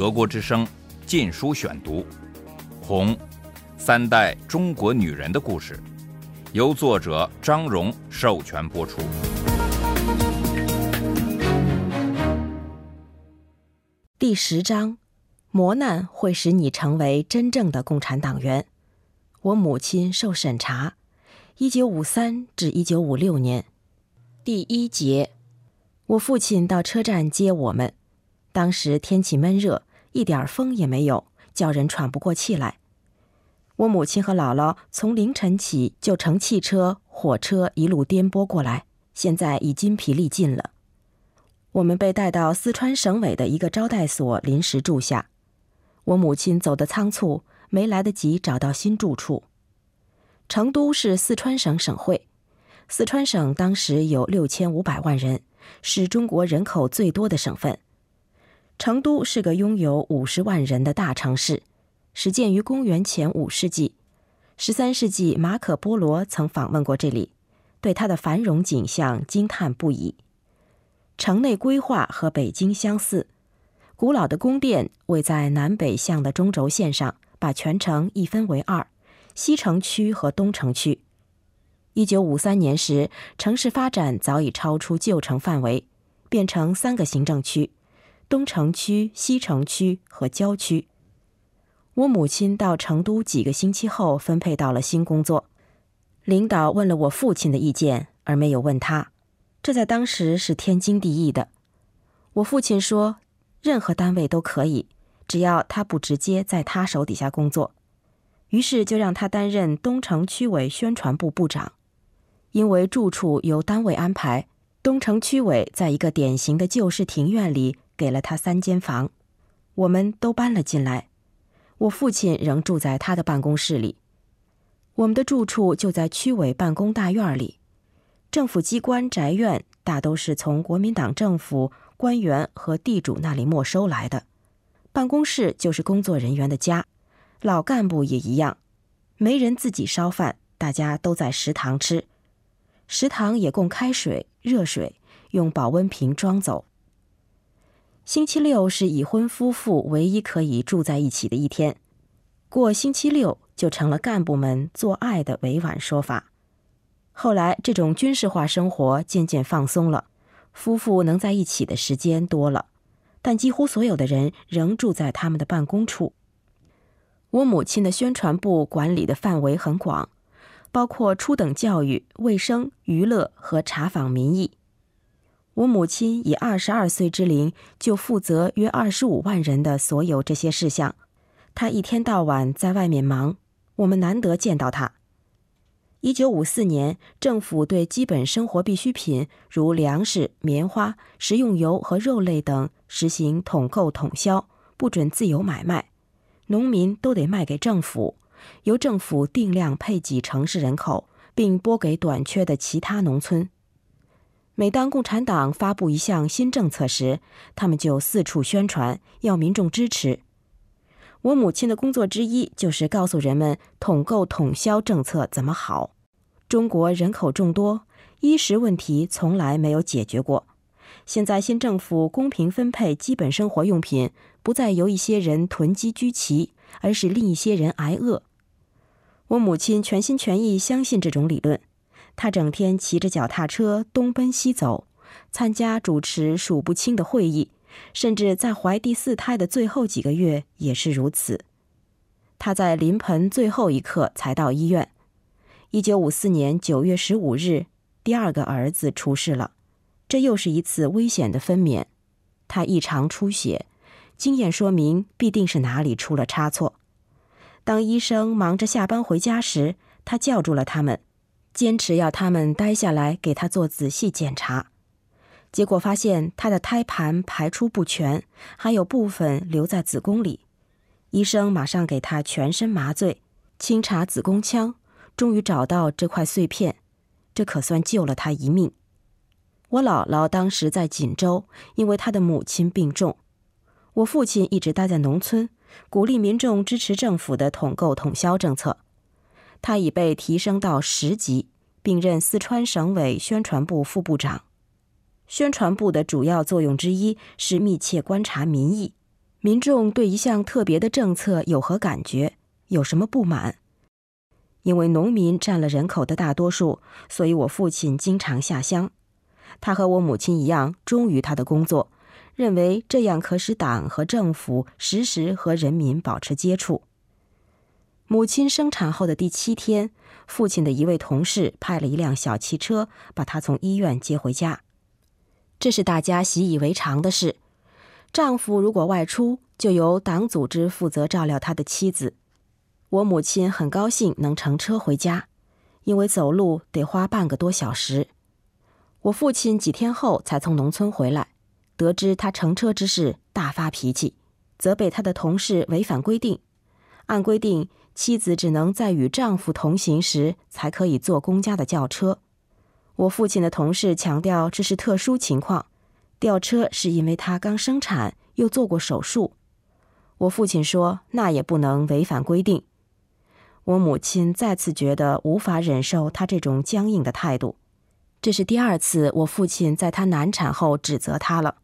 德国之声《禁书选读》，《红》，三代中国女人的故事，由作者张荣授权播出。第十章：磨难会使你成为真正的共产党员。我母亲受审查，一九五三至一九五六年。第一节：我父亲到车站接我们。当时天气闷热，一点风也没有，叫人喘不过气来。我母亲和姥姥从凌晨起就乘汽车、火车一路颠簸过来，现在已筋疲力尽了。我们被带到四川省委的一个招待所临时住下。我母亲走得仓促，没来得及找到新住处。成都是四川省省会，四川省当时有六千五百万人，是中国人口最多的省份。成都是个拥有五十万人的大城市，始建于公元前五世纪。十三世纪，马可·波罗曾访问过这里，对它的繁荣景象惊叹不已。城内规划和北京相似，古老的宫殿位在南北向的中轴线上，把全城一分为二：西城区和东城区。一九五三年时，城市发展早已超出旧城范围，变成三个行政区。东城区、西城区和郊区。我母亲到成都几个星期后，分配到了新工作。领导问了我父亲的意见，而没有问他，这在当时是天经地义的。我父亲说，任何单位都可以，只要他不直接在他手底下工作。于是就让他担任东城区委宣传部部长。因为住处由单位安排，东城区委在一个典型的旧式庭院里。给了他三间房，我们都搬了进来。我父亲仍住在他的办公室里。我们的住处就在区委办公大院里。政府机关宅院大都是从国民党政府官员和地主那里没收来的。办公室就是工作人员的家，老干部也一样。没人自己烧饭，大家都在食堂吃。食堂也供开水、热水，用保温瓶装走。星期六是已婚夫妇唯一可以住在一起的一天，过星期六就成了干部们做爱的委婉说法。后来，这种军事化生活渐渐放松了，夫妇能在一起的时间多了，但几乎所有的人仍住在他们的办公处。我母亲的宣传部管理的范围很广，包括初等教育、卫生、娱乐和查访民意。我母亲以二十二岁之龄就负责约二十五万人的所有这些事项，她一天到晚在外面忙，我们难得见到她。一九五四年，政府对基本生活必需品如粮食、棉花、食用油和肉类等实行统购统销，不准自由买卖，农民都得卖给政府，由政府定量配给城市人口，并拨给短缺的其他农村。每当共产党发布一项新政策时，他们就四处宣传，要民众支持。我母亲的工作之一就是告诉人们统购统销政策怎么好。中国人口众多，衣食问题从来没有解决过。现在新政府公平分配基本生活用品，不再由一些人囤积居奇，而是另一些人挨饿。我母亲全心全意相信这种理论。他整天骑着脚踏车东奔西走，参加主持数不清的会议，甚至在怀第四胎的最后几个月也是如此。他在临盆最后一刻才到医院。一九五四年九月十五日，第二个儿子出事了，这又是一次危险的分娩。他异常出血，经验说明必定是哪里出了差错。当医生忙着下班回家时，他叫住了他们。坚持要他们待下来给他做仔细检查，结果发现他的胎盘排出不全，还有部分留在子宫里。医生马上给他全身麻醉，清查子宫腔，终于找到这块碎片，这可算救了他一命。我姥姥当时在锦州，因为她的母亲病重。我父亲一直待在农村，鼓励民众支持政府的统购统销政策。他已被提升到十级，并任四川省委宣传部副部长。宣传部的主要作用之一是密切观察民意。民众对一项特别的政策有何感觉？有什么不满？因为农民占了人口的大多数，所以我父亲经常下乡。他和我母亲一样忠于他的工作，认为这样可使党和政府时时和人民保持接触。母亲生产后的第七天，父亲的一位同事派了一辆小汽车把她从医院接回家。这是大家习以为常的事。丈夫如果外出，就由党组织负责照料他的妻子。我母亲很高兴能乘车回家，因为走路得花半个多小时。我父亲几天后才从农村回来，得知他乘车之事，大发脾气，责备他的同事违反规定。按规定，妻子只能在与丈夫同行时才可以坐公家的轿车。我父亲的同事强调这是特殊情况，吊车是因为他刚生产又做过手术。我父亲说那也不能违反规定。我母亲再次觉得无法忍受他这种僵硬的态度。这是第二次，我父亲在他难产后指责他了。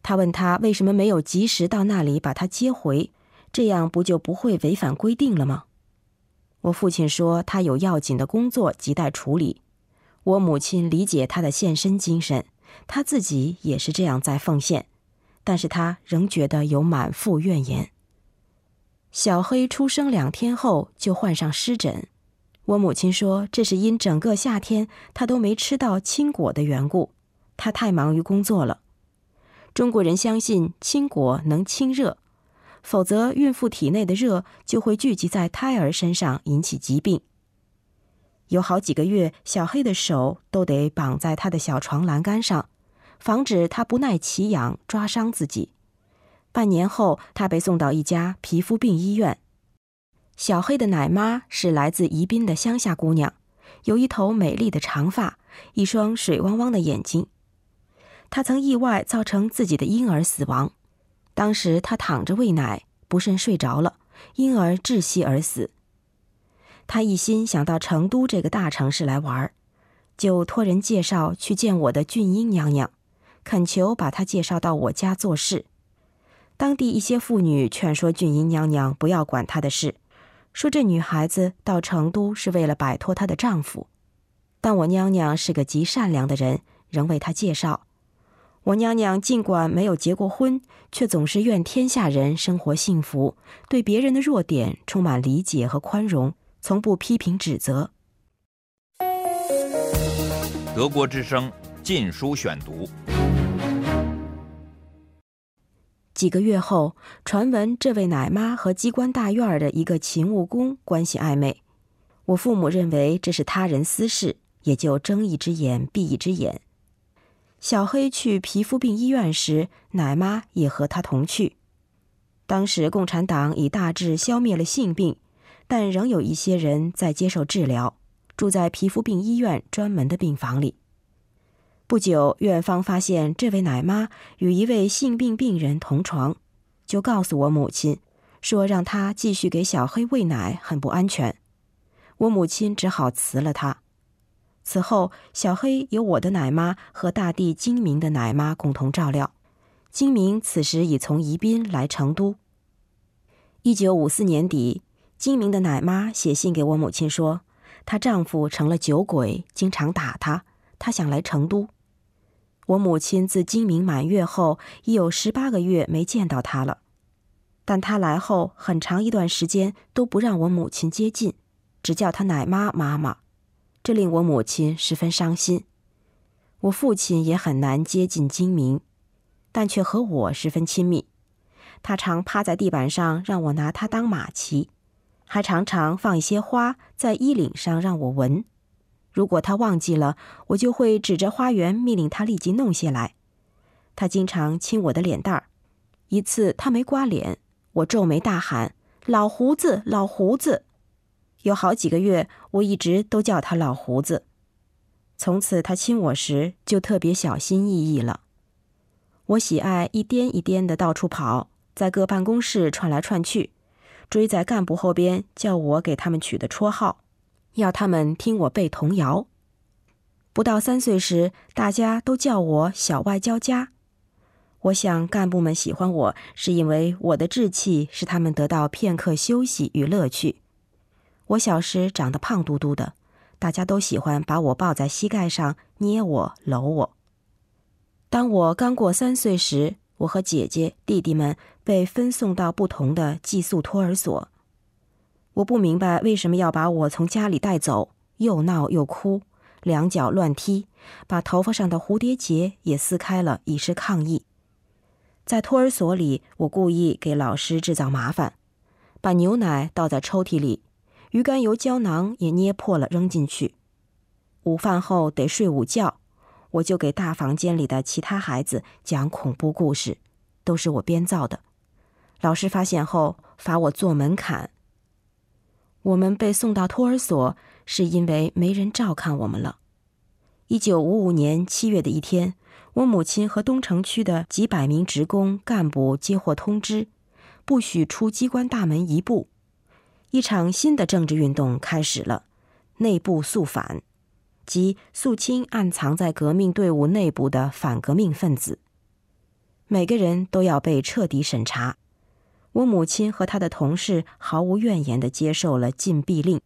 他问他为什么没有及时到那里把他接回，这样不就不会违反规定了吗？我父亲说他有要紧的工作亟待处理。我母亲理解他的献身精神，他自己也是这样在奉献，但是他仍觉得有满腹怨言。小黑出生两天后就患上湿疹。我母亲说，这是因整个夏天他都没吃到青果的缘故，他太忙于工作了。中国人相信青果能清热，否则孕妇体内的热就会聚集在胎儿身上，引起疾病。有好几个月，小黑的手都得绑在他的小床栏杆上，防止他不耐奇痒抓伤自己。半年后，他被送到一家皮肤病医院。小黑的奶妈是来自宜宾的乡下姑娘，有一头美丽的长发，一双水汪汪的眼睛。她曾意外造成自己的婴儿死亡，当时她躺着喂奶，不慎睡着了，婴儿窒息而死。她一心想到成都这个大城市来玩，就托人介绍去见我的俊英娘娘，恳求把她介绍到我家做事。当地一些妇女劝说俊英娘娘不要管她的事。说这女孩子到成都是为了摆脱她的丈夫，但我娘娘是个极善良的人，仍为她介绍。我娘娘尽管没有结过婚，却总是愿天下人生活幸福，对别人的弱点充满理解和宽容，从不批评指责。德国之声《禁书选读》。几个月后，传闻这位奶妈和机关大院的一个勤务工关系暧昧。我父母认为这是他人私事，也就睁一只眼闭一只眼。小黑去皮肤病医院时，奶妈也和他同去。当时共产党已大致消灭了性病，但仍有一些人在接受治疗，住在皮肤病医院专门的病房里。不久，院方发现这位奶妈与一位性病病人同床，就告诉我母亲，说让她继续给小黑喂奶很不安全。我母亲只好辞了他。此后，小黑由我的奶妈和大弟金明的奶妈共同照料。金明此时已从宜宾来成都。一九五四年底，金明的奶妈写信给我母亲说，她丈夫成了酒鬼，经常打她，她想来成都。我母亲自金明满月后，已有十八个月没见到他了。但他来后，很长一段时间都不让我母亲接近，只叫他奶妈妈妈，这令我母亲十分伤心。我父亲也很难接近精明，但却和我十分亲密。他常趴在地板上让我拿他当马骑，还常常放一些花在衣领上让我闻。如果他忘记了，我就会指着花园命令他立即弄些来。他经常亲我的脸蛋儿，一次他没刮脸，我皱眉大喊：“老胡子，老胡子！”有好几个月，我一直都叫他老胡子。从此，他亲我时就特别小心翼翼了。我喜爱一颠一颠的到处跑，在各办公室窜来窜去，追在干部后边，叫我给他们取的绰号。要他们听我背童谣。不到三岁时，大家都叫我小外交家。我想干部们喜欢我，是因为我的志气使他们得到片刻休息与乐趣。我小时长得胖嘟嘟的，大家都喜欢把我抱在膝盖上捏我、搂我。当我刚过三岁时，我和姐姐、弟弟们被分送到不同的寄宿托儿所。我不明白为什么要把我从家里带走，又闹又哭，两脚乱踢，把头发上的蝴蝶结也撕开了，以示抗议。在托儿所里，我故意给老师制造麻烦，把牛奶倒在抽屉里，鱼肝油胶囊也捏破了扔进去。午饭后得睡午觉，我就给大房间里的其他孩子讲恐怖故事，都是我编造的。老师发现后罚我坐门槛。我们被送到托儿所，是因为没人照看我们了。一九五五年七月的一天。我母亲和东城区的几百名职工干部接获通知，不许出机关大门一步。一场新的政治运动开始了，内部肃反，即肃清暗藏在革命队伍内部的反革命分子。每个人都要被彻底审查。我母亲和她的同事毫无怨言地接受了禁闭令，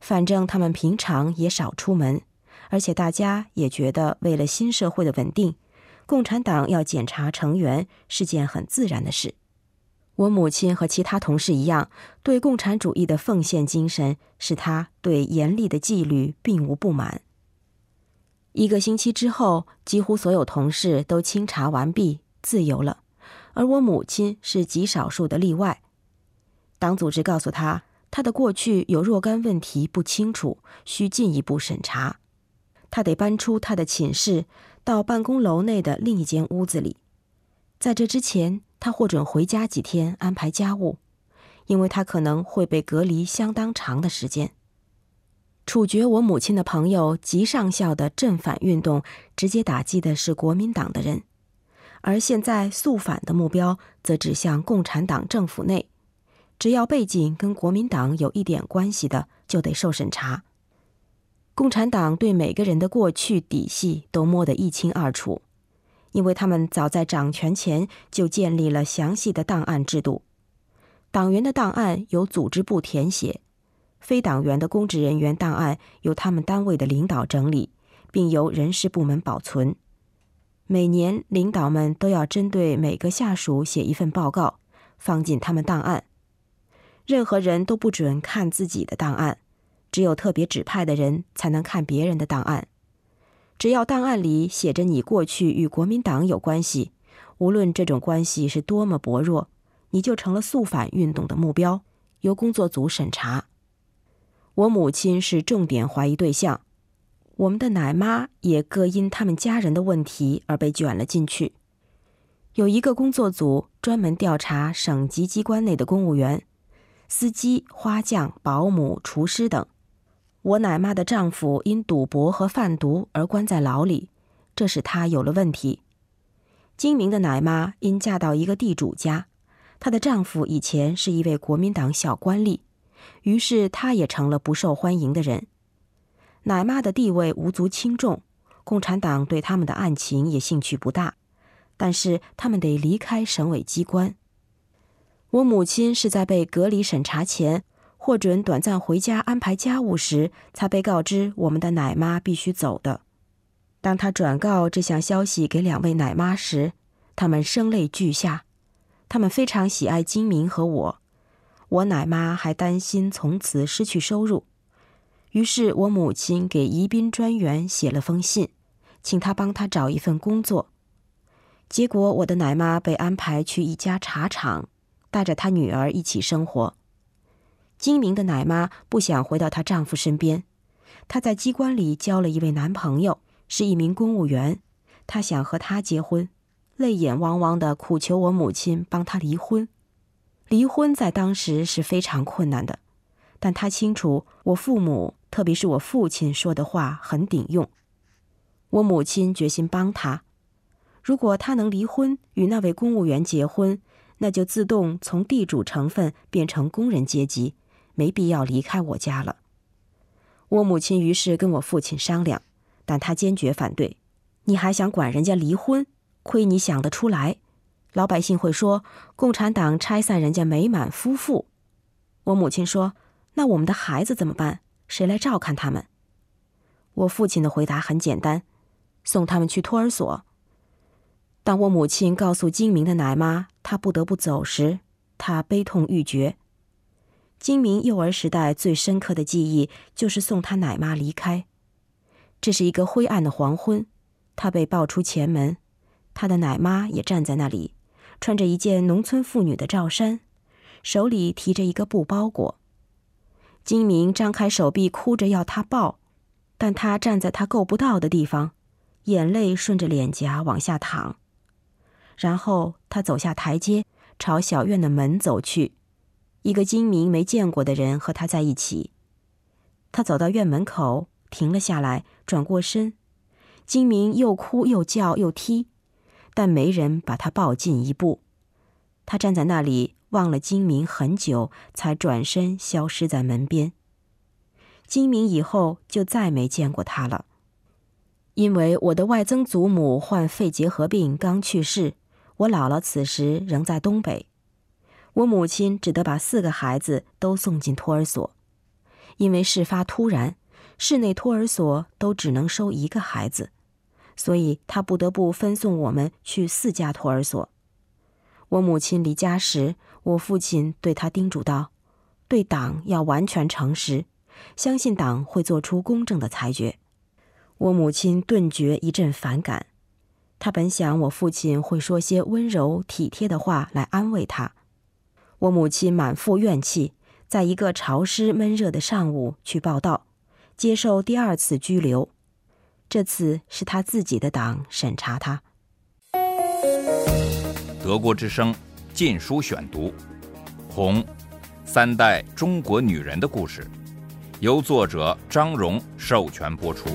反正他们平常也少出门，而且大家也觉得为了新社会的稳定。共产党要检查成员是件很自然的事。我母亲和其他同事一样，对共产主义的奉献精神使他对严厉的纪律并无不满。一个星期之后，几乎所有同事都清查完毕，自由了，而我母亲是极少数的例外。党组织告诉他，他的过去有若干问题不清楚，需进一步审查。他得搬出他的寝室。到办公楼内的另一间屋子里，在这之前，他获准回家几天安排家务，因为他可能会被隔离相当长的时间。处决我母亲的朋友及上校的正反运动，直接打击的是国民党的人，而现在肃反的目标则指向共产党政府内，只要背景跟国民党有一点关系的，就得受审查。共产党对每个人的过去底细都摸得一清二楚，因为他们早在掌权前就建立了详细的档案制度。党员的档案由组织部填写，非党员的公职人员档案由他们单位的领导整理，并由人事部门保存。每年，领导们都要针对每个下属写一份报告，放进他们档案。任何人都不准看自己的档案。只有特别指派的人才能看别人的档案。只要档案里写着你过去与国民党有关系，无论这种关系是多么薄弱，你就成了肃反运动的目标，由工作组审查。我母亲是重点怀疑对象，我们的奶妈也各因他们家人的问题而被卷了进去。有一个工作组专门调查省级机关内的公务员、司机、花匠、保姆、厨师等。我奶妈的丈夫因赌博和贩毒而关在牢里，这使她有了问题。精明的奶妈因嫁到一个地主家，她的丈夫以前是一位国民党小官吏，于是她也成了不受欢迎的人。奶妈的地位无足轻重，共产党对他们的案情也兴趣不大，但是他们得离开省委机关。我母亲是在被隔离审查前。获准短暂回家安排家务时，才被告知我们的奶妈必须走的。当他转告这项消息给两位奶妈时，他们声泪俱下。他们非常喜爱金明和我，我奶妈还担心从此失去收入，于是我母亲给宜宾专员写了封信，请他帮他找一份工作。结果我的奶妈被安排去一家茶厂，带着她女儿一起生活。精明的奶妈不想回到她丈夫身边，她在机关里交了一位男朋友，是一名公务员。她想和他结婚，泪眼汪汪的苦求我母亲帮她离婚。离婚在当时是非常困难的，但她清楚我父母，特别是我父亲说的话很顶用。我母亲决心帮他。如果他能离婚，与那位公务员结婚，那就自动从地主成分变成工人阶级。没必要离开我家了。我母亲于是跟我父亲商量，但他坚决反对。你还想管人家离婚？亏你想得出来！老百姓会说共产党拆散人家美满夫妇。我母亲说：“那我们的孩子怎么办？谁来照看他们？”我父亲的回答很简单：送他们去托儿所。当我母亲告诉精明的奶妈她不得不走时，她悲痛欲绝。金明幼儿时代最深刻的记忆就是送他奶妈离开。这是一个灰暗的黄昏，他被抱出前门，他的奶妈也站在那里，穿着一件农村妇女的罩衫，手里提着一个布包裹。金明张开手臂，哭着要他抱，但他站在他够不到的地方，眼泪顺着脸颊往下淌。然后他走下台阶，朝小院的门走去。一个金明没见过的人和他在一起。他走到院门口，停了下来，转过身。金明又哭又叫又踢，但没人把他抱进一步。他站在那里望了金明很久，才转身消失在门边。金明以后就再没见过他了，因为我的外曾祖母患肺结核病刚去世。我姥姥此时仍在东北，我母亲只得把四个孩子都送进托儿所，因为事发突然，市内托儿所都只能收一个孩子，所以她不得不分送我们去四家托儿所。我母亲离家时，我父亲对她叮嘱道：“对党要完全诚实，相信党会做出公正的裁决。”我母亲顿觉一阵反感。她本想我父亲会说些温柔体贴的话来安慰她，我母亲满腹怨气，在一个潮湿闷热的上午去报道，接受第二次拘留。这次是他自己的党审查他。德国之声《禁书选读》，《红》，三代中国女人的故事，由作者张荣授权播出。